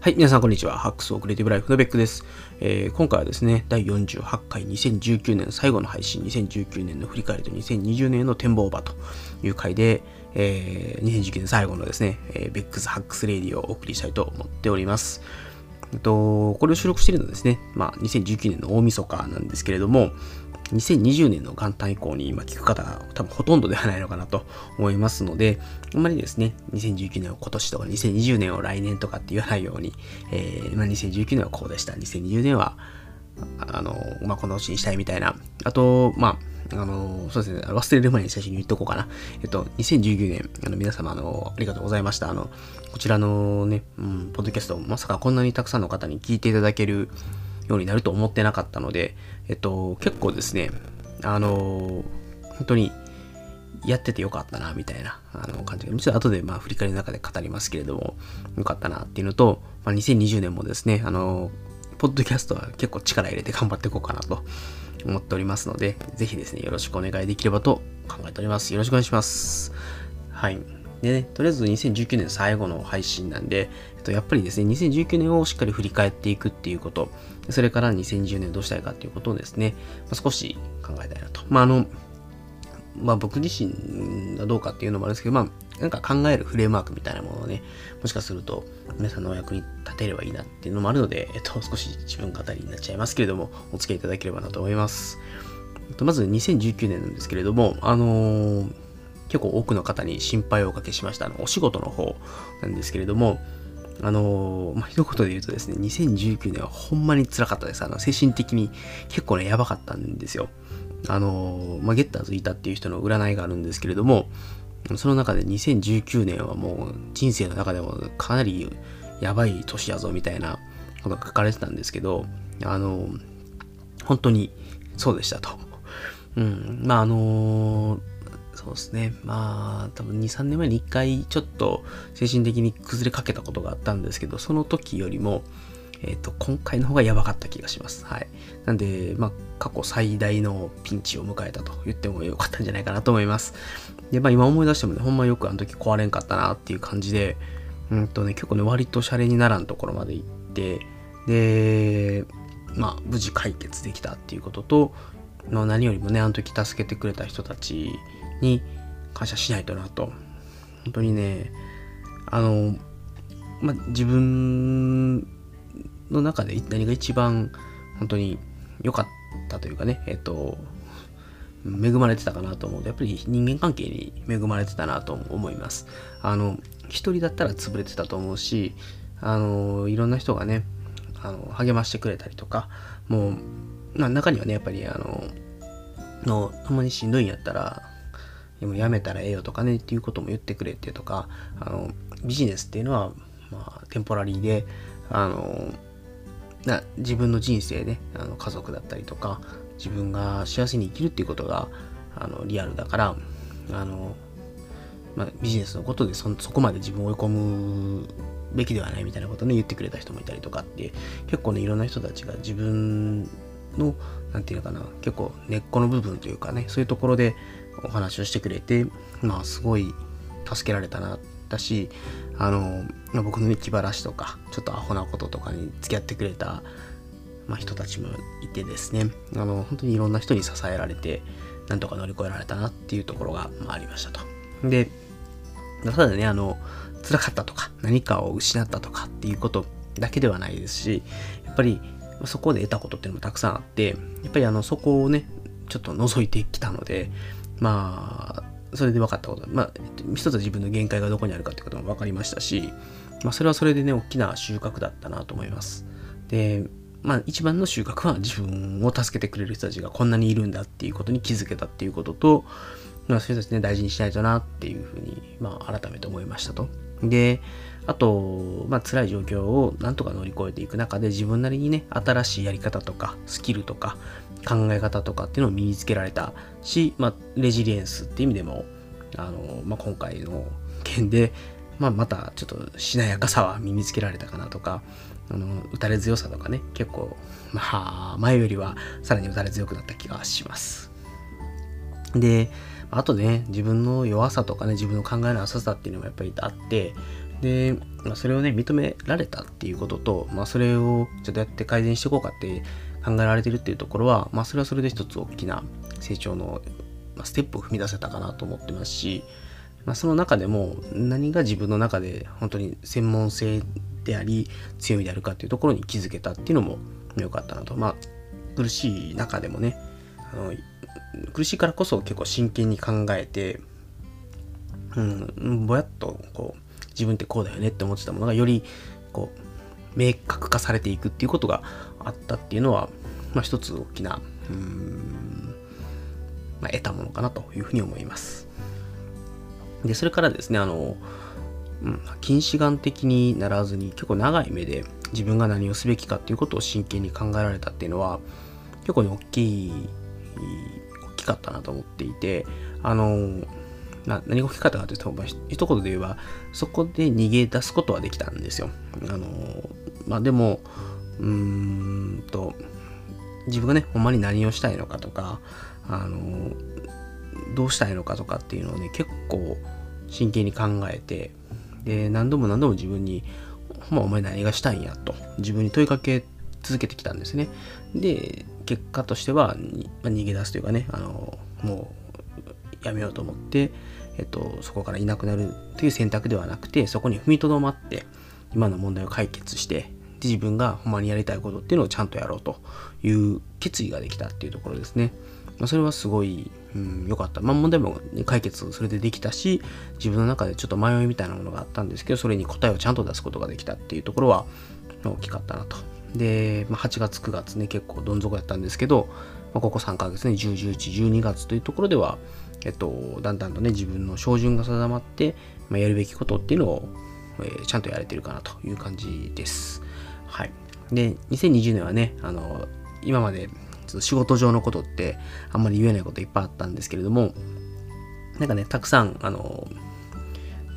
はい、皆さんこんにちは。ハックスオクリエイティブライフのベックです。えー今回はですね、第48回2019年最後の配信、2019年の振り返りと2020年の展望場という回で、えー2019年最後のですね、えーベックスハックスレディをお送りしたいと思っております。えっと、これを収録しているのはですね、まあ、2019年の大晦日なんですけれども、2020年の元旦以降に今聞く方が多分ほとんどではないのかなと思いますので、あんまりですね、2019年を今年とか2020年を来年とかって言わないように、えーまあ、2019年はこうでした、2020年は、あの、まあ、この年にしたいみたいな。あと、まあ、あの、そうですね、忘れる前に最初に言っとこうかな。えっと、2019年、あの、皆様、あの、ありがとうございました。あの、こちらのね、うん、ポッドキャスト、まさかこんなにたくさんの方に聞いていただけるようになると思ってなかったので、えっと、結構ですね、あの、本当に、やっててよかったな、みたいなあの感じが、ちょっと後でまあ振り返りの中で語りますけれども、よかったなっていうのと、まあ、2020年もですね、あの、ポッドキャストは結構力入れて頑張っていこうかなと思っておりますので、ぜひですね、よろしくお願いできればと考えております。よろしくお願いします。はい。でね、とりあえず2019年最後の配信なんで、えっと、やっぱりですね、2019年をしっかり振り返っていくっていうこと、それから2020年どうしたいかっていうことをですね、まあ、少し考えたいなと。まあ、あの、まあ僕自身がどうかっていうのもあるんですけど、まあなんか考えるフレームワークみたいなものをね、もしかすると皆さんのお役に立てればいいなっていうのもあるので、えっと少し自分語りになっちゃいますけれども、お付き合いいただければなと思います。まず2019年なんですけれども、あのー結構多くの方に心配をおかけしました。あのお仕事の方なんですけれども、あのーまあ、一言で言うとですね、2019年はほんまに辛かったです。あの、精神的に結構ね、やばかったんですよ。あのーまあ、ゲッターズいたっていう人の占いがあるんですけれども、その中で2019年はもう人生の中でもかなりやばい年やぞみたいなことが書かれてたんですけど、あのー本当にそうでしたと。うん、まああのーそうですね。まあ、多分2、3年前に1回ちょっと精神的に崩れかけたことがあったんですけど、その時よりも、えっ、と、今回の方がやばかった気がします。はい。なんで、まあ、過去最大のピンチを迎えたと言ってもよかったんじゃないかなと思います。で、まあ今思い出してもね、ほんまよくあの時壊れんかったなっていう感じで、うんとね、結構ね、割とシャレにならんところまで行って、で、まあ、無事解決できたっていうことと、まあ何よりもね、あの時助けてくれた人たちに感謝しないとなと。本当にね、あの、まあ、自分の中で何が一番本当に良かったというかね、えっと、恵まれてたかなと思うと、やっぱり人間関係に恵まれてたなと思います。あの、一人だったら潰れてたと思うし、あの、いろんな人がね、あの励ましてくれたりとか、もう、まあ中にはね、やっぱりあの、の、ほんまにしんどいんやったら、でもやめたらええよとかねっていうことも言ってくれてとか、あの、ビジネスっていうのは、まあ、テンポラリーで、あの、な自分の人生ね、あの家族だったりとか、自分が幸せに生きるっていうことが、あの、リアルだから、あの、まあ、ビジネスのことでそそこまで自分を追い込むべきではないみたいなことね言ってくれた人もいたりとかって結構ねいろんな人たちが自分のなんていうのかな結構根っこの部分というかねそういうところでお話をしてくれてまあすごい助けられたなだしあの、僕の気晴らしとかちょっとアホなこととかに付き合ってくれた、まあ、人たちもいてですねあの本当にいろんな人に支えられてなんとか乗り越えられたなっていうところが、まあ、ありましたと。でただね、あの、辛かったとか、何かを失ったとかっていうことだけではないですし、やっぱりそこで得たことっていうのもたくさんあって、やっぱりあの、そこをね、ちょっと覗いてきたので、まあ、それで分かったこと、まあ、一つは自分の限界がどこにあるかってことも分かりましたし、まあ、それはそれでね、大きな収穫だったなと思います。で、まあ、一番の収穫は自分を助けてくれる人たちがこんなにいるんだっていうことに気づけたっていうことと、まあ、そういう人たちね、大事にしないとなっていうふうに、まあ、改めて思いましたと。で、あと、まあ、辛い状況をなんとか乗り越えていく中で自分なりにね、新しいやり方とか、スキルとか、考え方とかっていうのを身につけられたし、まあ、レジリエンスっていう意味でも、あの、まあ、今回の件で、まあ、またちょっとしなやかさは身につけられたかなとか、あの、打たれ強さとかね、結構、まあ、前よりはさらに打たれ強くなった気がします。で、あとね、自分の弱さとかね、自分の考えの浅さっていうのもやっぱりあって、で、まあ、それをね、認められたっていうことと、まあ、それをちょっとやって改善していこうかって考えられてるっていうところは、まあ、それはそれで一つ大きな成長のステップを踏み出せたかなと思ってますし、まあ、その中でも何が自分の中で本当に専門性であり強みであるかっていうところに気づけたっていうのも良かったなと。まあ、苦しい中でもね、あの苦しいからこそ結構真剣に考えて、うん、ぼやっとこう自分ってこうだよねって思ってたものがよりこう明確化されていくっていうことがあったっていうのは、まあ、一つ大きな、まあ、得たものかなというふうに思います。でそれからですねあの、うん、近視眼的にならずに結構長い目で自分が何をすべきかっていうことを真剣に考えられたっていうのは結構に大きい大きかったなと思っていてあのな何が大きかったかというと、まあ、一言で言えば、そこで逃げ出すことはできたんですよ。あの、まあでも、うーんと、自分がね、ほんまに何をしたいのかとか、あの、どうしたいのかとかっていうのをね、結構真剣に考えて、で、何度も何度も自分に、ほんまお前何がしたいんやと、自分に問いかけ続けてきたんですね。で、結果としては、まあ、逃げ出すというかね、あの、もうやめようと思って、えっと、そこからいなくなるという選択ではなくて、そこに踏みとどまって、今の問題を解決して、自分がほんまにやりたいことっていうのをちゃんとやろうという決意ができたっていうところですね。まあ、それはすごい良、うん、かった。まあ問題も解決それでできたし、自分の中でちょっと迷いみたいなものがあったんですけど、それに答えをちゃんと出すことができたっていうところは大きかったなと。で、まあ、8月9月ね、結構どん底やったんですけど、まあ、ここ3ヶ月ね、10、11、12月というところでは、えっと、だんだんとね、自分の照準が定まって、まあ、やるべきことっていうのを、えー、ちゃんとやれてるかなという感じです。はい。で、2020年はね、あの、今までちょっと仕事上のことってあんまり言えないこといっぱいあったんですけれども、なんかね、たくさん、あの、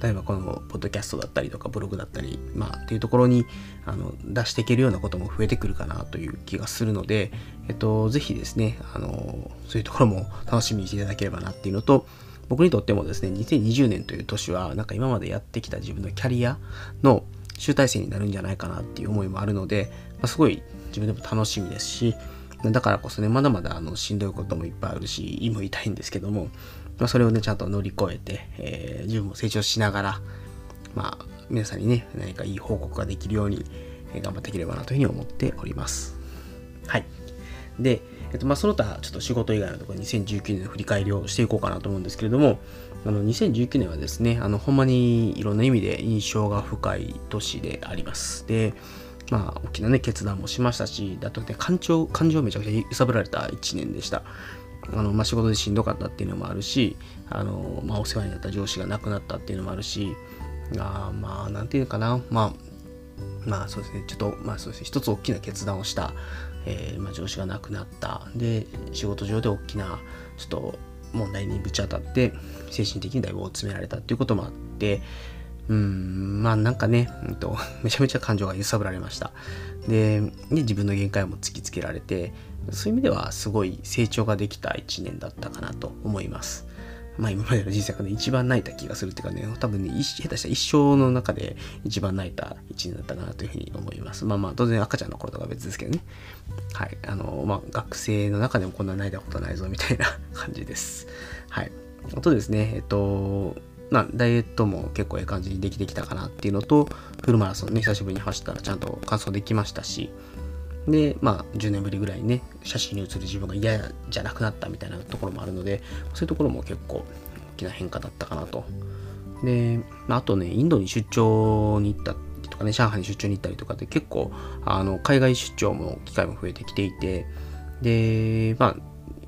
例えばこのポッドキャストだったりとかブログだったり、まあっていうところにあの出していけるようなことも増えてくるかなという気がするので、えっと、ぜひですね、あの、そういうところも楽しみにしていただければなっていうのと、僕にとってもですね、2020年という年は、なんか今までやってきた自分のキャリアの集大成になるんじゃないかなっていう思いもあるので、まあ、すごい自分でも楽しみですし、だからこそね、まだまだあのしんどいこともいっぱいあるし、胃も痛いんですけども、まあ、それをね、ちゃんと乗り越えて、えー、自分も成長しながら、まあ、皆さんにね、何かいい報告ができるように、え、頑張っていければなというふうに思っております。はい。で、えっと、まあ、その他、ちょっと仕事以外のところ、2019年の振り返りをしていこうかなと思うんですけれども、あの、2019年はですね、あの、ほんまにいろんな意味で印象が深い年であります。で、まあ、大きなね、決断もしましたし、あとね、感情、感情めちゃくちゃ揺さぶられた1年でした。あの、まあ、仕事でしんどかったっていうのもあるし、あの、まあ、お世話になった上司が亡くなったっていうのもあるし、あまあ、なんていうかな、まあ、まあそうですね、ちょっと、まあそうですね、一つ大きな決断をした、えー、まあ、上司が亡くなった。で、仕事上で大きな、ちょっと問題にぶち当たって、精神的にだいぶ追い詰められたっていうこともあって、うん、まあなんかね、うんと、めちゃめちゃ感情が揺さぶられました。で、で自分の限界も突きつけられて、そういう意味ではすごい成長ができた1年だったかなと思います。まあ今までの人生がね、一番泣いた気がするっていうかね、多分ね、下手したら一生の中で一番泣いた一年だったかなというふうに思います。まあまあ当然赤ちゃんの頃とか別ですけどね。はい。あの、まあ学生の中でもこんな泣いたことないぞみたいな 感じです。はい。あとですね、えっと、まあ、ダイエットも結構ええ感じにできてきたかなっていうのと、フルマラソンね、久しぶりに走ったらちゃんと完走できましたし、で、まあ、10年ぶりぐらいにね、写真に写る自分が嫌じゃなくなったみたいなところもあるので、そういうところも結構大きな変化だったかなと。で、まあ、あとね、インドに出張に行ったとかね、上海に出張に行ったりとかって結構、あの、海外出張も機会も増えてきていて、で、まあ、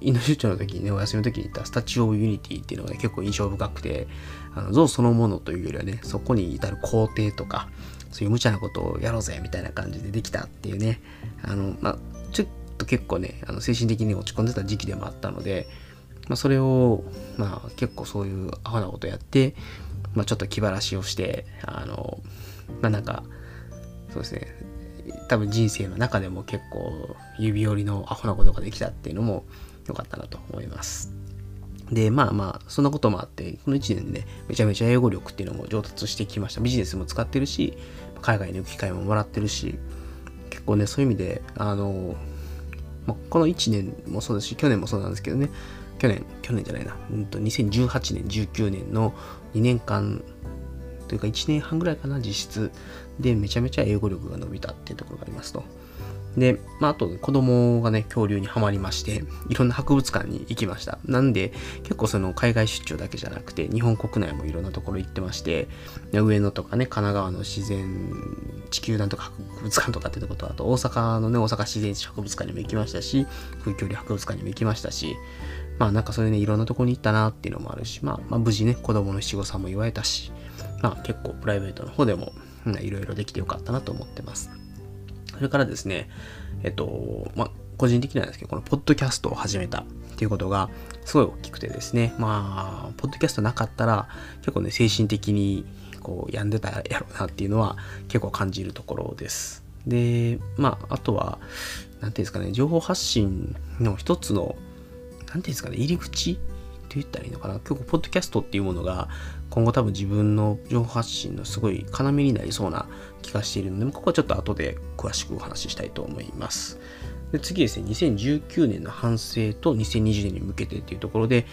インド出張の時にね、お休みの時に行った Statue of Unity っていうのが、ね、結構印象深くて、あの像そのものというよりはね、そこに至る行程とか、そういう無茶なことをやろうぜみたいな感じでできたっていうね、あの、まあ、ちょっと結構ね、あの精神的に落ち込んでた時期でもあったので、まあ、それを、まあ、結構そういうアホなことやって、まあ、ちょっと気晴らしをして、あの、まあ、なんか、そうですね、多分人生の中でも結構指折りのアホなことができたっていうのも良かったなと思います。で、まあまあ、そんなこともあって、この1年で、ね、めちゃめちゃ英語力っていうのも上達してきました。ビジネスも使ってるし、海外に行く機会ももらってるし、結構ね、そういう意味で、あの、まあ、この1年もそうですし、去年もそうなんですけどね、去年、去年じゃないな、うんと2018年、19年の2年間というか1年半ぐらいかな、実質でめちゃめちゃ英語力が伸びたっていうところがありますと。で、まあ、あと子供がね、恐竜にはまりまして、いろんな博物館に行きました。なんで、結構その海外出張だけじゃなくて、日本国内もいろんなところ行ってまして、上野とかね、神奈川の自然地球団とか博物館とかってとこと、あと大阪のね、大阪自然史博物館にも行きましたし、空距離博物館にも行きましたし、まあなんかそれね、いろんなところに行ったなっていうのもあるし、まあ、まあ、無事ね、子供の七五三も言われたし、まあ結構プライベートの方でも、いろいろできてよかったなと思ってます。それからですね、えっと、ま、個人的なんですけど、このポッドキャストを始めたっていうことがすごい大きくてですね、まあ、ポッドキャストなかったら結構ね、精神的にこう病んでたやろうなっていうのは結構感じるところです。で、まあ、あとは、なんていうんですかね、情報発信の一つの、なんていうんですかね、入り口って言ったらいいのかな。結構、ポッドキャストっていうものが、今後多分自分の情報発信のすごい要になりそうな気がしているので、ここはちょっと後で詳しくお話ししたいと思います。で次ですね、2019年の反省と2020年に向けてっていうところで、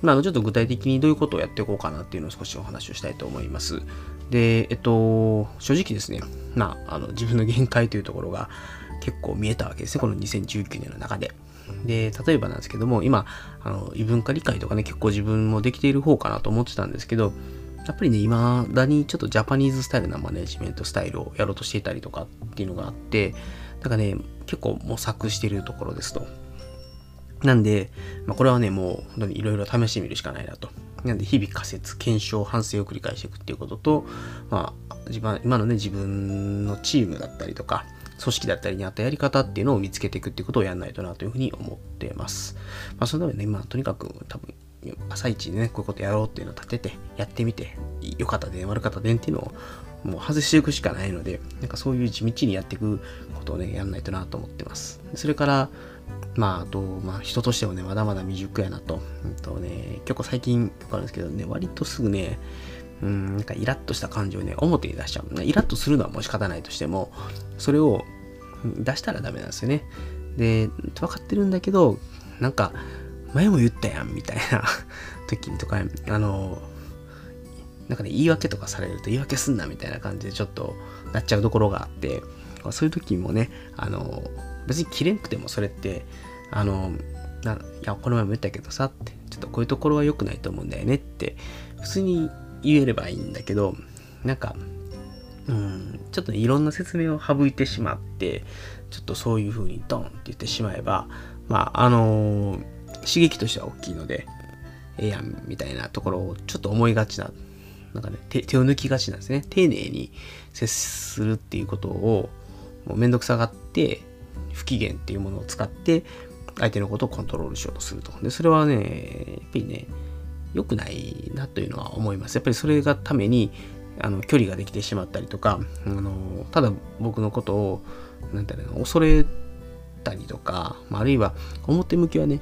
まあ、ちょっと具体的にどういうことをやっていこうかなっていうのを少しお話をしたいと思います。で、えっと、正直ですね、まあ、あの自分の限界というところが結構見えたわけですね、この2019年の中で。で、例えばなんですけども、今、あの異文化理解とかね、結構自分もできている方かなと思ってたんですけど、やっぱりね、今だにちょっとジャパニーズスタイルなマネジメントスタイルをやろうとしていたりとかっていうのがあって、だからね、結構模索してるところですと。なんで、まあ、これはね、もう本当にいろいろ試してみるしかないなと。なんで、日々仮説、検証、反省を繰り返していくっていうことと、まあ、自分今のね、自分のチームだったりとか、組織だったりにあったやり方っていうのを見つけていくっていうことをやらないとなというふうに思ってます。まあ、そのためね、まあ、とにかく多分、朝一でね、こういうことやろうっていうのを立てて、やってみて、良かったで、悪かったでっていうのをもう外していくしかないので、なんかそういう地道にやっていくことをね、やらないとなと思ってます。それから、まあ、あと、まあ、人としてもね、まだまだ未熟やなと。うんとね、結構最近よくあるんですけどね、割とすぐね、うん、なんかイラッとした感情をね、表に出しちゃう。イラッとするのはもう仕方ないとしても、それを出したらダメなんですよね。で、分かってるんだけど、なんか、前も言ったやん、みたいな。時とか、あの、なんかね、言い訳とかされると言い訳すんなみたいな感じでちょっとなっちゃうところがあって、そういう時もね、あの、別に切れんくてもそれって、あの、ないや、この前も言ったけどさって、ちょっとこういうところは良くないと思うんだよねって、普通に言えればいいんだけど、なんか、うん、ちょっと、いろんな説明を省いてしまって、ちょっとそういう風にドンって言ってしまえば、まあ、あのー、刺激としては大きいので、ええやん、みたいなところをちょっと思いがちな、なんかね、手を抜きがちなんですね。丁寧に接するっていうことを、もうめんどくさがって、不機嫌っていうものを使って、相手のことをコントロールしようとすると。で、それはね、やっぱりね、良くないなというのは思います。やっぱりそれがために、あの距離ができてしまったりとか、あのただ僕のことを、なんていうの、恐れたりとか、まあ、あるいは表向きはね、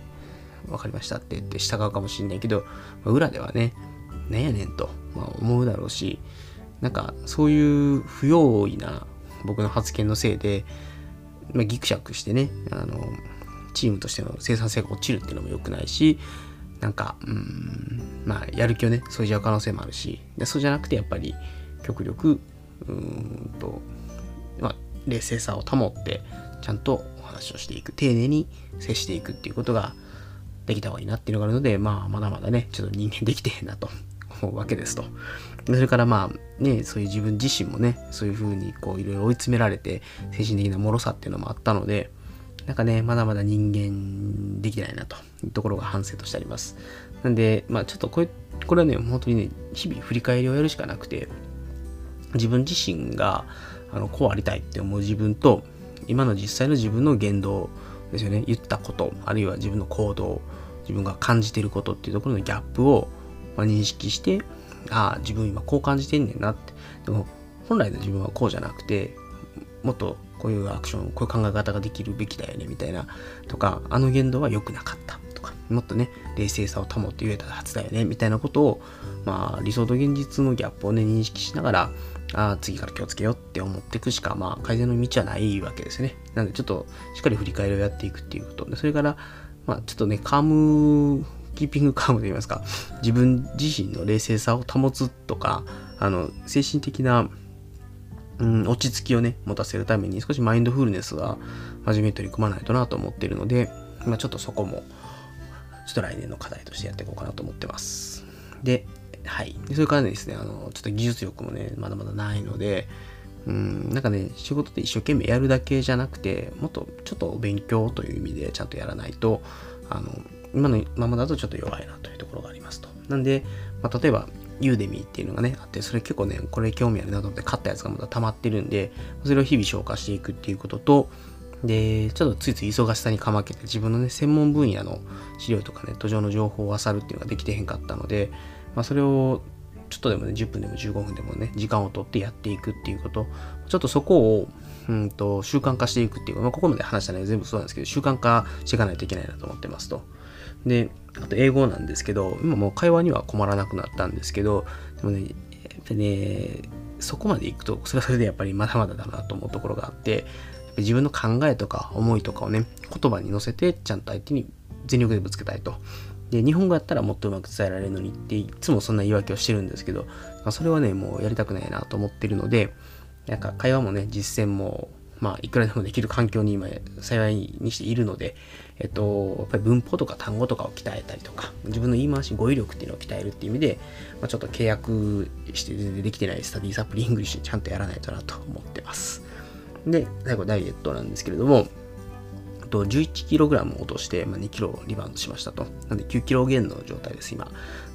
分かりましたって言って従うかもしれないけど、まあ裏ではね、なんやねんと、まあ、思うだろうし、なんかそういう不用意な僕の発言のせいで、まあ、ギクシャクしてね、あの、チームとしての生産性が落ちるっていうのも良くないし、なんか、うん、まあ、やる気をね、そうじゃう可能性もあるし、でそうじゃなくて、やっぱり、極力、うんと、まあ、冷静さを保って、ちゃんとお話をしていく、丁寧に接していくっていうことができた方がいいなっていうのがあるので、まあ、まだまだね、ちょっと人間できてへんなと 思うわけですと。それからまあね、そういう自分自身もね、そういうふうにこういろいろ追い詰められて、精神的な脆さっていうのもあったので、なんかね、まだまだ人間できてないなというところが反省としてあります。なんで、まあちょっとこれ、これはね、本当にね、日々振り返りをやるしかなくて、自分自身があのこうありたいって思う自分と、今の実際の自分の言動ですよね、言ったこと、あるいは自分の行動、自分が感じていることっていうところのギャップを、ま、認識して、ああ、自分今こう感じてんねんなって。でも、本来の自分はこうじゃなくて、もっとこういうアクション、こういう考え方ができるべきだよね、みたいな、とか、あの言動は良くなかったとか、もっとね、冷静さを保って言えたはずだよね、みたいなことを、まあ、理想と現実のギャップをね、認識しながら、あ次から気をつけようって思っていくしか、まあ、改善の道はないわけですね。なので、ちょっと、しっかり振り返りをやっていくっていうことで、それから、まあ、ちょっとね、カム、キーピングカムといいますか、自分自身の冷静さを保つとか、あの、精神的な、うん、落ち着きをね、持たせるために少しマインドフルネスは真面目に取り組まないとなと思っているので、まあ、ちょっとそこも、ちょっと来年の課題としてやっていこうかなと思ってます。で、はい。それからですね、あの、ちょっと技術力もね、まだまだないので、うん、なんかね、仕事で一生懸命やるだけじゃなくて、もっとちょっと勉強という意味でちゃんとやらないと、あの、今のままだとちょっと弱いなというところがありますと。なんで、まあ、例えば、ユーデミーっていうのがね、あって、それ結構ね、これ興味あるなと思って買ったやつがまだ溜まってるんで、それを日々消化していくっていうことと、で、ちょっとついつい忙しさにかまけて自分のね、専門分野の資料とかね、途上の情報を漁るっていうのができてへんかったので、まあ、それをちょっとでもね、10分でも15分でもね、時間をとってやっていくっていうこと、ちょっとそこを、うんと、習慣化していくっていう、まあ、ここまで話したね、全部そうなんですけど、習慣化していかないといけないなと思ってますと。で、あと英語なんですけど、今もう会話には困らなくなったんですけど、でもね、やっぱね、そこまで行くと、それはそれでやっぱりまだまだだなと思うところがあって、自分の考えとか思いとかをね、言葉に乗せてちゃんと相手に全力でぶつけたいと。で、日本語やったらもっとうまく伝えられるのにっていつもそんな言い訳をしてるんですけど、まあ、それはね、もうやりたくないなと思ってるので、なんか会話もね、実践も、まあ、いくらでもできる環境に今、幸いにしているので、えっと、やっぱり文法とか単語とかを鍛えたりとか、自分の言い回し、語彙力っていうのを鍛えるっていう意味で、まあ、ちょっと契約して全然できてないスタディサプリ ENGLISH ちゃんとやらないとなと思ってます。で、最後ダイエットなんですけれども、と 11kg 落として、まあ、2kg リバウンドしましたと。なんで 9kg 減の状態です、今。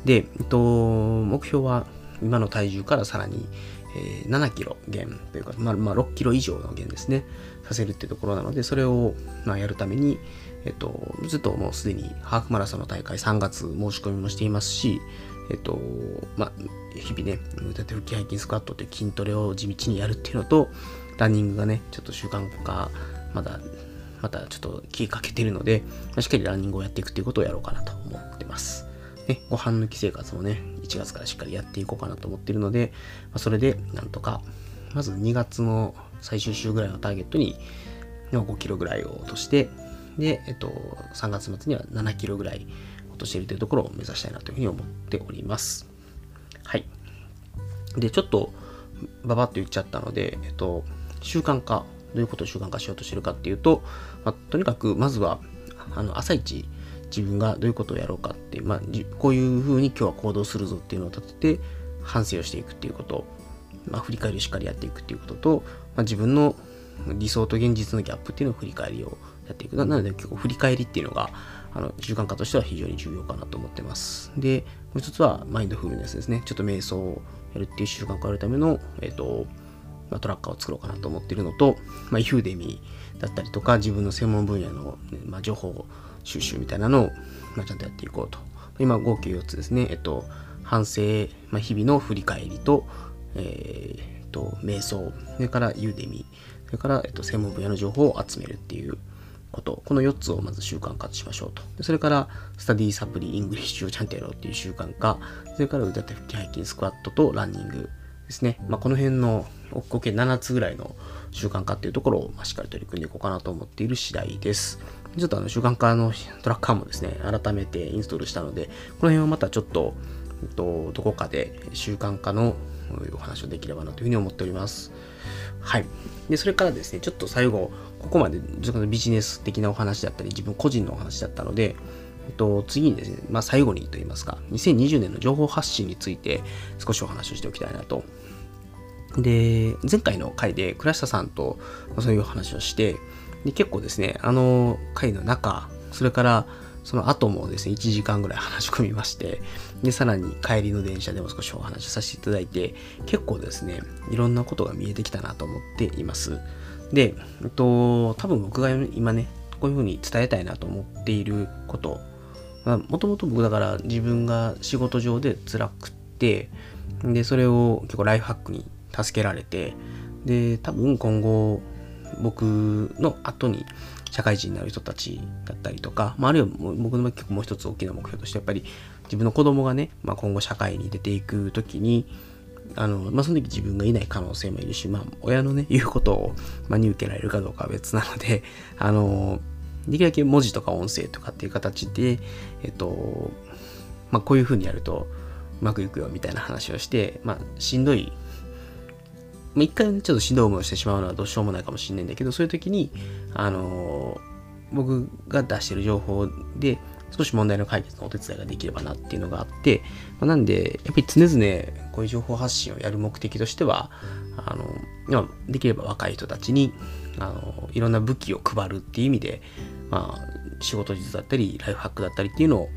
で、えっと、目標は今の体重からさらに、えー、7kg 減というか、まあ、まあ、6kg 以上の減ですね、させるっていうところなので、それを、まあ、やるために、えっと、ずっともうすでにハーフマラソンの大会3月申し込みもしていますし、えっと、まあ、日々ね、腕立て腹筋背筋スクワットという筋トレを地道にやるっていうのと、ランニングがね、ちょっと習慣化、まだまたちょっと気かけてるので、しっかりランニングをやっていくということをやろうかなと思ってます。ね、ご飯抜き生活もね、1月からしっかりやっていこうかなと思ってるので、まあそれでなんとか、まず2月の最終週ぐらいのターゲットに5キロぐらいを落として、で、えっと、3月末には7キロぐらい落としているというところを目指したいなというふうに思っております。はい。で、ちょっと、ばばっと言っちゃったので、えっと、習慣化どういうことを習慣化しようとしてるかっていうと、まあ、とにかくまずはあの朝一自分がどういうことをやろうかって、まあ、こういうふうに今日は行動するぞっていうのを立てて反省をしていくっていうこと、まあ、振り返りをしっかりやっていくっていうことと、まあ、自分の理想と現実のギャップっていうのを振り返りをやっていく。なので結構振り返りっていうのがあの習慣化としては非常に重要かなと思ってます。で、もう一つはマインドフルネスですね。ちょっと瞑想をやるっていう習慣化をやるための、えっ、ー、と、まあ、トラッカーを作ろうかなと思っているのと、まあ、ユーデミーだったりとか、自分の専門分野の、ね、まあ、情報収集みたいなのを、まあ、ちゃんとやっていこうと。今、合計4つですね。えっと、反省、まあ、日々の振り返りと、えー、と、瞑想、それから Udemy、それから、えっと、専門分野の情報を集めるっていうこと、この4つをまず習慣化しましょうと。それから、スタディサプリ ENGLISH をちゃんとやろうっていう習慣化、それから腕立て腹筋背筋スクワットとランニングですね。まあ、この辺の合計7つぐらいの習慣化っていうところを、ましっかり取り組んでいこうかなと思っている次第です。ちょっとあの習慣化のトラッカーもですね、改めてインストールしたので、この辺はまたちょっと、えっと、どこかで習慣化のお話をできればなというふうに思っております。はい。で、それからですね、ちょっと最後、ここまでビジネス的なお話だったり、自分個人のお話だったので、えっと、次にですね、まあ、最後にと言いますか、2020年の情報発信について少しお話をしておきたいなとで、前回の回で倉下さんとそういう話をして、で結構ですね、あの回の中、それからその後もですね、1時間ぐらい話し込みまして、で、さらに帰りの電車でも少しお話しさせていただいて、結構ですね、いろんなことが見えてきたなと思っています。で、えっと、多分僕が今ね、こういうふうに伝えたいなと思っていること、もともと僕だから自分が仕事上で辛くって、で、それを結構ライフハックに助けられて、で、多分今後、僕の後に社会人になる人たちだったりとか、まあ、あるいは僕の結構もう一つ大きな目標としてやっぱり自分の子供がね、まあ、今後社会に出ていく時にあの、まあ、その時自分がいない可能性もいるし、まあ、親のね、言うことを真に受けられるかどうかは別なので、あの、できるだけ文字とか音声とかっていう形で、えっと、まあ、こういう風にやるとうまくいくよみたいな話をして、まあ、しんどい、まあ、一回、ちょっとしんどい思いをしてしまうのはどうしようもないかもしれないんだけど、そういう時に、あの、僕が出してる情報で、少し問題の解決のお手伝いができればなっていうのがあって、まあ、なんで、やっぱり常々こういう情報発信をやる目的としては、あの、できれば若い人たちに、あの、いろんな武器を配るっていう意味で、まあ、仕事術だったり、ライフハックだったりっていうのを、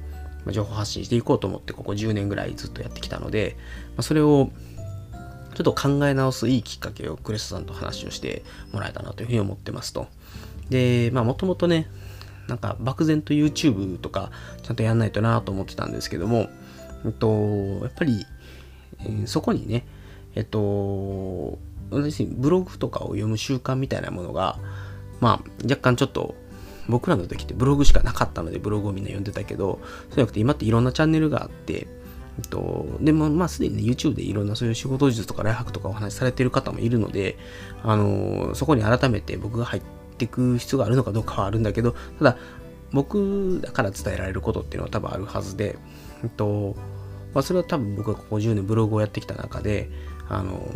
ま、情報発信していこうと思って、ここ10年ぐらいずっとやってきたので、まあ、それを、ちょっと考え直すいいきっかけをクレストさんと話をしてもらえたなというふうに思ってますと。で、まあもともとね、なんか漠然と YouTube とかちゃんとやんないとなと思ってたんですけども、えっと、やっぱり、えー、そこにね、えっと、私ブログとかを読む習慣みたいなものが、まあ若干ちょっと僕らの時ってブログしかなかったのでブログをみんな読んでたけど、そうじゃなくて今っていろんなチャンネルがあって、えっと、でもまあすでにね YouTube でいろんなそういう仕事術とかライハックとかお話しされてる方もいるので、あのそこに改めて僕が入っていく必要があるのかどうかはあるんだけど、ただ、僕だから伝えられることっていうのは多分あるはずで、えっと、まあ、それは多分僕がここ10年ブログをやってきた中で、あの、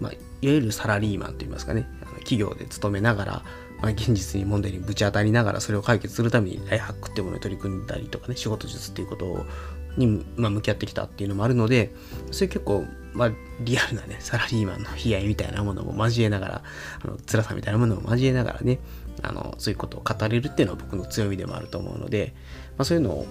まあ、いわゆるサラリーマンといいますかね、あの企業で勤めながら、まあ、現実に問題にぶち当たりながらそれを解決するためにライハックっていうものに取り組んだりとかね、仕事術っていうことに、まあ、向き合ってきたっていうのもあるので、それ結構まあ、リアルなね、サラリーマンの悲哀みたいなものも交えながら、あの辛さみたいなものも交えながらね、あのそういうことを語れるっていうのは僕の強みでもあると思うので、まあ、そういうのを、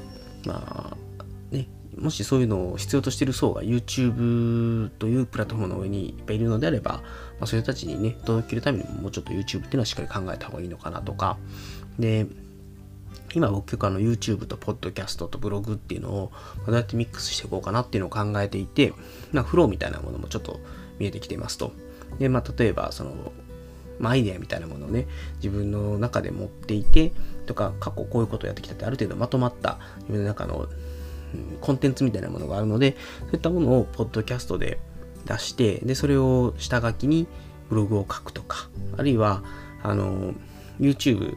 まあ、ね、もしそういうのを必要としている層が YouTube というプラットフォームの上にいっぱいいるのであれば、まあ、そういう人たちにね、届けるためにももうちょっと YouTube っていうのはしっかり考えた方がいいのかなとか、で、今僕結構あの YouTube と Podcast とブログっていうのをどうやってミックスしていこうかなっていうのを考えていて、まあ、フローみたいなものもちょっと見えてきていますと。で、まあ、例えばその、まあ、アイデアみたいなものをね、自分の中で持っていて、とか、過去こういうことをやってきたって、ある程度まとまった自分の中の、コンテンツみたいなものがあるので、そういったものをポッドキャストで出して、で、それを下書きにブログを書くとか、あるいは、あの、YouTube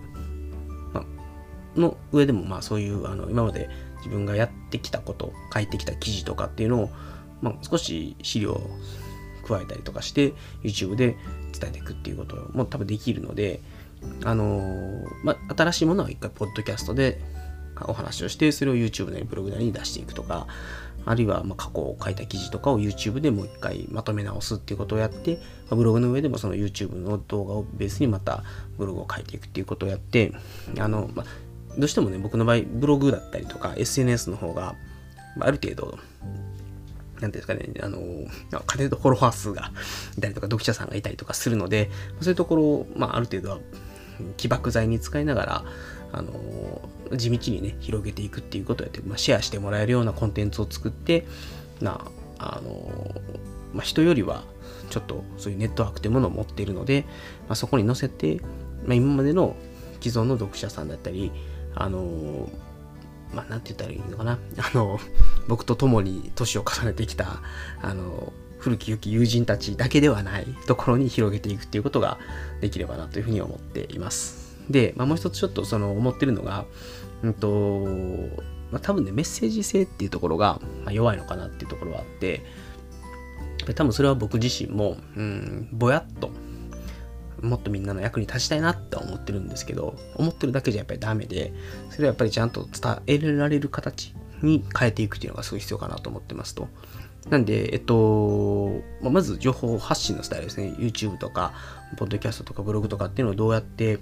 の上でもまあそういうあの今まで自分がやってきたこと書いてきた記事とかっていうのを、まあ、少し資料を加えたりとかして YouTube で伝えていくっていうことも多分できるのであのー、まあ、新しいものは一回ポッドキャストでお話をしてそれを YouTube なりブログなりに出していくとかあるいはま過去を書いた記事とかを YouTube でもう一回まとめ直すっていうことをやって、まブログの上でもその YouTube の動画をベースにまたブログを書いていくっていうことをやってあの、まあ、どうしてもね、僕の場合、ブログだったりとか、SNS の方が、ある程度、なんていうんですかね、あの、家庭とフォロワー数がいたりとか、読者さんがいたりとかするので、そういうところを、まあ、ある程度は、起爆剤に使いながら、あの、地道にね、広げていくっていうことをやって、まあ、シェアしてもらえるようなコンテンツを作って、な、あの、まあ、人よりは、ちょっとそういうネットワークというものを持っているので、まあ、そこに載せて、まあ、今までの既存の読者さんだったり、あのまあ、なんて言ったらいいのかな。あの、僕と共に年を重ねてきた、あの、古き良き友人たちだけではないところに広げていくっていうことができればなというふうに思っています。で、まあ、もう一つちょっとその思ってるのが、うんと、まあ、多分ね、メッセージ性っていうところが弱いのかなっていうところはあって、多分それは僕自身も、うん、ぼやっともっとみんなの役に立ちたいなって思ってるんですけど、思ってるだけじゃやっぱりダメで、それはやっぱりちゃんと伝えられる形に変えていくっていうのがすごい必要かなと思ってますと。なんで、えっと、まず情報発信のスタイルですね。YouTube とか、ポッドキャストとかブログとかっていうのをどうやって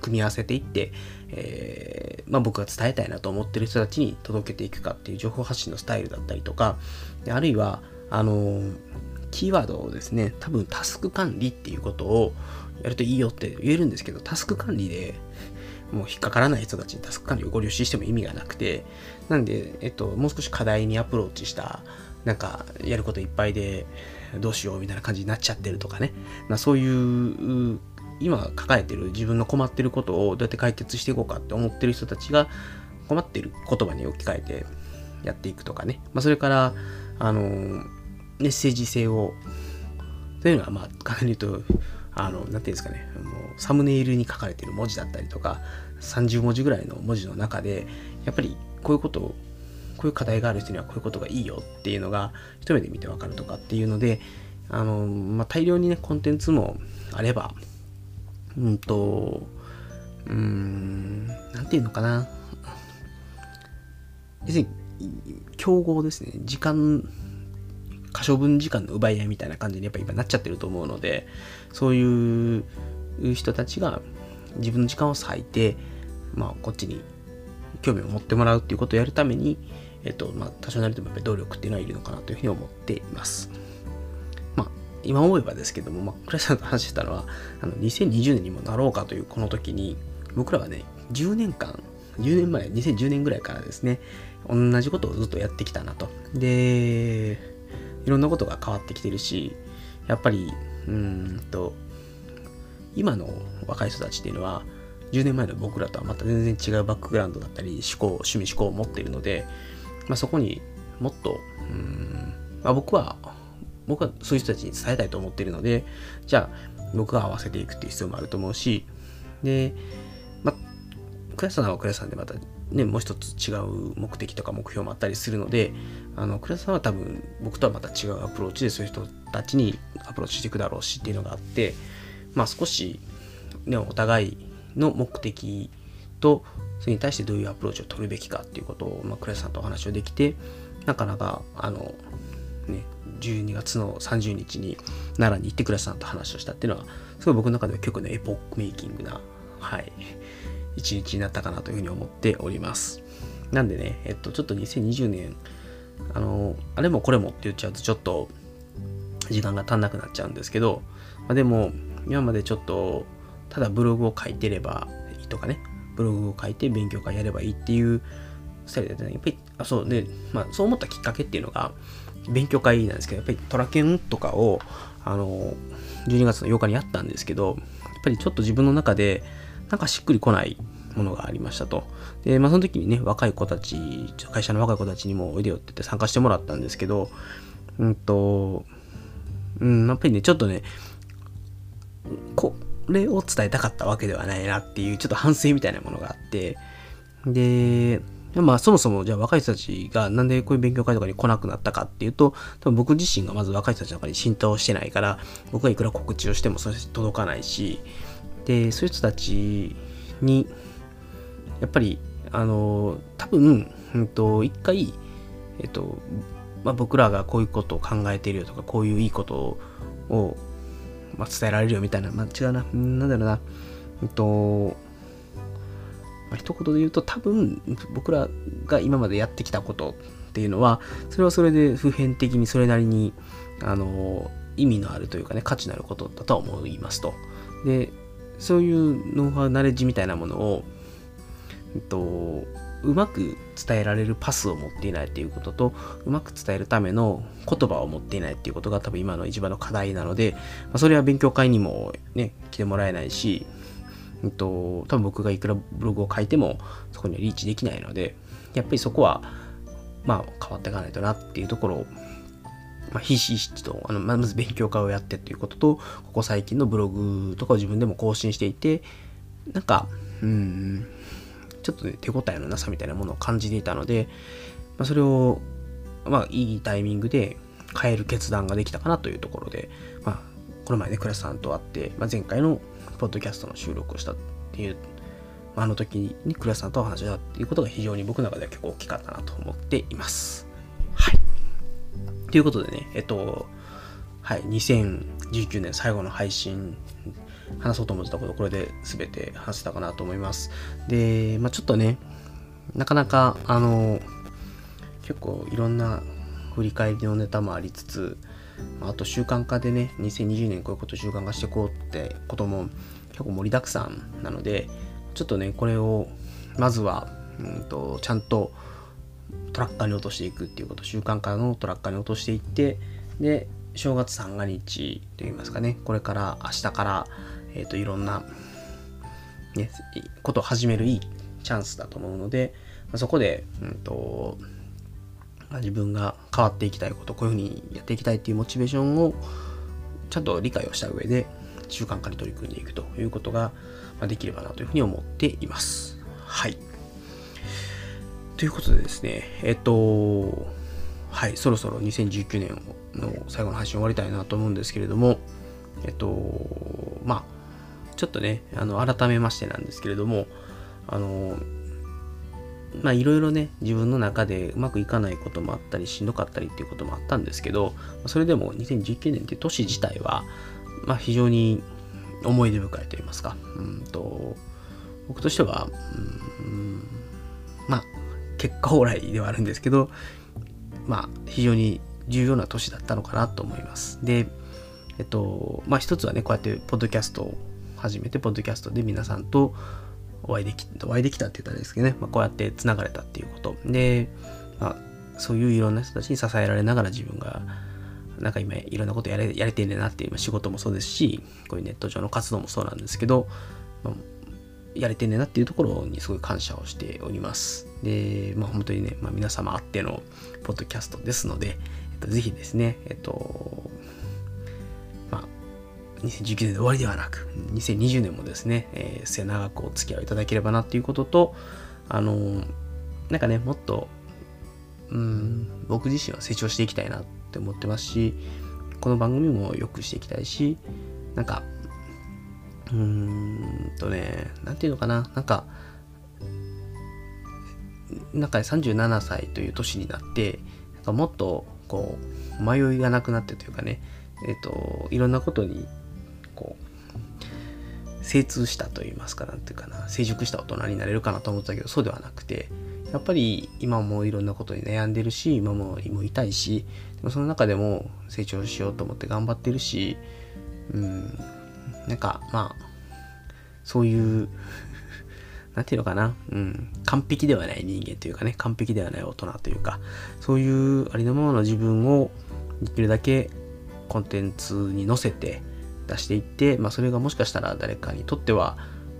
組み合わせていって、えー、まあ、僕が伝えたいなと思ってる人たちに届けていくかっていう情報発信のスタイルだったりとか、あるいは、あのキーワードをですね、多分タスク管理っていうことをやるといいよって言えるんですけど、タスク管理でもう引っかからない人たちにタスク管理をご了承しても意味がなくて、なんで、えっと、もう少し課題にアプローチした、なんか、やることいっぱいで、どうしようみたいな感じになっちゃってるとかね、まあ、そういう今抱えてる自分の困ってることをどうやって解決していこうかって思ってる人たちが困ってる言葉に置き換えてやっていくとかね、まあ、それからあのメッセージ性をというのはまあ簡単に言うとあの何て言うんですかね。もうサムネイルに書かれてる文字だったりとか30文字ぐらいの文字の中でやっぱりこういうことをこういう課題がある人にはこういうことがいいよっていうのが一目で見てわかるとかっていうのであの、まあ、大量にねコンテンツもあればうんとうーんなんていうのかな要するに競合ですね時間可処分時間の奪い合いみたいな感じにやっぱ今なっちゃってると思うのでそういう人たちが自分の時間を割いて、まあ、こっちに興味を持ってもらうっていうことをやるために、えっと、まあ、多少なりともやっぱり努力っていうのはいるのかなというふうに思っています。今思えばですけども、まあ、倉石さんと話してたのは、あの、2020年にもなろうかというこの時に、僕らはね、10年間、10年前、2010年ぐらいからですね、同じことをずっとやってきたなと。で、いろんなことが変わってきてるし、やっぱり、うんと、今の若い人たちっていうのは、10年前の僕らとはまた全然違うバックグラウンドだったり、思考、趣味思考を持っているので、まあ、そこにもっと、うん、まあ、僕は、僕はそういう人たちに伝えたいと思っているので、じゃあ、僕が合わせていくっていう必要もあると思うし、で、まあ、クラスさんはクラスさんでまたね、もう一つ違う目的とか目標もあったりするので、あの、クラスさんは多分僕とはまた違うアプローチでそういう人たちにアプローチしていくだろうしっていうのがあって、まあ少し、ね、お互いの目的と、それに対してどういうアプローチを取るべきかっていうことを、まあ、クラスさんとお話をできて、なかなか、あの、ね、12月の30日に奈良に行ってクラスさんと話をしたっていうのは、すごい僕の中では結構ね、エポックメイキングな、はい、一日になったかなというふうに思っております。なんでね、えっと、ちょっと2020年、あの、あれもこれもって言っちゃうとちょっと時間が足んなくなっちゃうんですけど、まあ、でも、今までちょっと、ただブログを書いてればいいとかね、ブログを書いて勉強会やればいいっていうスタイルで、ね、やっぱり、あ、そうで、まあ、そう思ったきっかけっていうのが、勉強会なんですけど、やっぱりトラケンとかを、あの、12月の8日にやったんですけど、やっぱりちょっと自分の中で、なんかしっくりこないものがありましたと。で、まあその時にね、若い子たち、会社の若い子たちにもおいでよって言って参加してもらったんですけど、うんと、うん、やっぱりね、ちょっとね、これを伝えたかったわけではないなっていう、ちょっと反省みたいなものがあって、で、まあそもそもじゃあ若い人たちがなんでこういう勉強会とかに来なくなったかっていうと、多分僕自身がまず若い人たちの中に浸透してないから、僕がいくら告知をしてもそれ届かないし、で、そういう人たちに、やっぱり、あの、多分、うんと、一回、えっと、まあ、僕らがこういうことを考えているよとか、こういういいことを、まあ、伝えられるよみたいな、まあ、違うな、なんだろうな、えっと、まあ、一言で言うと、多分、僕らが今までやってきたことっていうのは、それはそれで普遍的にそれなりに、あの、意味のあるというかね、価値のあることだとは思いますと。で、そういうノウハウ、ナレッジみたいなものを、えっと、うまく伝えられるパスを持っていないっていうことと、うまく伝えるための言葉を持っていないっていうことが多分今の一番の課題なので、まあ、それは勉強会にもね、来てもらえないし、えっと、多分僕がいくらブログを書いてもそこにはリーチできないので、やっぱりそこは、まあ変わっていかないとなっていうところをまあ、ひしひしと、あの、まず勉強会をやってっていうことと、ここ最近のブログとかを自分でも更新していて、なんか、うん、ちょっとね、手応えのなさみたいなものを感じていたので、まあ、それを、まあ、いいタイミングで変える決断ができたかなというところで、まあ、この前ね、クラスさんと会って、まあ、前回のポッドキャストの収録をしたっていう、まあ、あの時にクラスさんとお話したっていうことが非常に僕の中では結構大きかったなと思っています。はい。ということでね、えっと、はい、2019年最後の配信、話そうと思ってたこと、これで全て話せたかなと思います。で、まあちょっとね、なかなか、あの、結構いろんな振り返りのネタもありつつ、あと習慣化でね、2020年こういうこと習慣化していこうってことも結構盛りだくさんなので、ちょっとね、これをまずは、うんと、ちゃんとトラッカーに落としていくっていうこと習慣化のトラッカーに落としていってで正月三が日といいますかねこれから明日から、えっ、と、いろんな、ね、ことを始めるいいチャンスだと思うので、そこで、うんと、自分が変わっていきたいこと、こういうふうにやっていきたいっていうモチベーションをちゃんと理解をした上で、習慣化に取り組んでいくということができればなというふうに思っています。はい。ということでですね、えっと、はい、そろそろ2019年の最後の配信終わりたいなと思うんですけれども、えっと、まあ、ちょっとね、あの、改めましてなんですけれども、あの、まあいろいろね、自分の中でうまくいかないこともあったり、しんどかったりっていうこともあったんですけど、それでも2019年って年自体は、まあ非常に思い出深いと言いますか、うんと、僕としては、うん、まあ結果往来ではあるんですけど、まあ非常に重要な年だったのかなと思います。で、えっと、まあ一つはね、こうやってポッドキャストを始めて、ポッドキャストで皆さんとお会いでき、お会いできたって言ったらですけどね、まあ、こうやって繋がれたっていうこと。で、まあ、そういういろんな人たちに支えられながら自分が、なんか今いろんなことやれやれてんねんなっていう、仕事もそうですし、こういうネット上の活動もそうなんですけど、まあ、やれてんねんなっていうところにすごい感謝をしております。で、まあ本当にね、まあ、皆様あってのポッドキャストですので、えっと、ぜひですね、えっと、2019年で終わりではなく、2020年もですね、えー、末長くお付き合いいただければなっていうことと、あのー、なんかね、もっと、うん、僕自身は成長していきたいなって思ってますし、この番組も良くしていきたいし、なんか、うーんとね、なんていうのかな、なんか、なんか37歳という年になって、なんかもっとこう、迷いがなくなってというかね、えっ、と、いろんなことにこう精通したと言いますかなんていうかな成熟した大人になれるかなと思ったけどそうではなくてやっぱり今もいろんなことに悩んでるし今もも痛いしでもその中でも成長しようと思って頑張ってるしうんなんかまあそういう なんていうのかな、うん、完璧ではない人間というかね、完璧ではない大人というか、そういうありのままの自分をできるだけコンテンツに載せて、出していって、まあ、それがもしかしたら誰かにとっては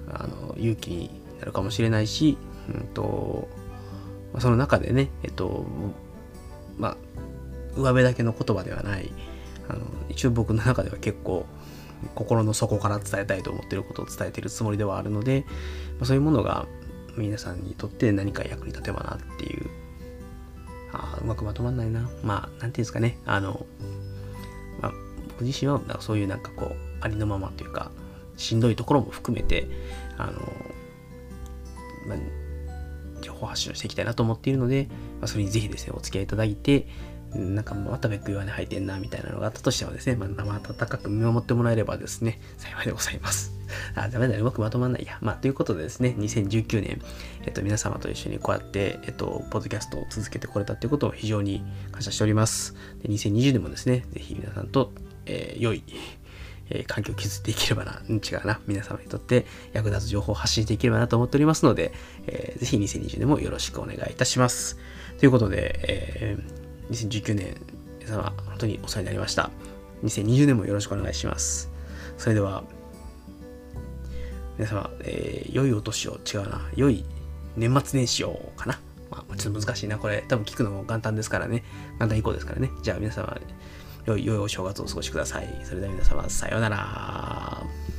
あの勇気になるかもしれないし、うんとまあその中でね、えっと、まあ、上辺だけの言葉ではない、あの一応僕の中では結構心の底から伝えたいと思ってることを伝えてるつもりではあるので、まあ、そういうものが皆さんにとって何か役に立てばなっていう、あうまくまとまんないな。まあ、なんていうんですかね、あの、僕自身はそういうなんかこうありのままというかしんどいところも含めてあの、まあ、情報発信をしていきたいなと思っているので、まあ、それにぜひですねお付き合いいただいてなんかまたベック岩根履いてんなみたいなのがあったとしてはですね、まあ、生温かく見守ってもらえればですね、幸いでございます。あ、ダメだ、うまくまとまんないや。まあ、ということでですね、2019年、えっと、皆様と一緒にこうやって、えっと、ポッドキャストを続けてこれたっていうことを非常に感謝しております。で2020年もですね、ぜひ皆さんとえー、良い、えー、環境を築いていければな、違うな、皆様にとって役立つ情報を発信していければなと思っておりますので、えー、ぜひ2020年もよろしくお願いいたします。ということで、えー、2019年、皆様、本当にお世話になりました。2020年もよろしくお願いします。それでは、皆様、えー、良いお年を、違うな、良い年末年始をかな。まあ、ちょっと難しいな。これ、多分聞くのも元旦ですからね。元旦以降ですからね。じゃあ皆様、良い良いお正月をお過ごしください。それでは皆様、さようなら。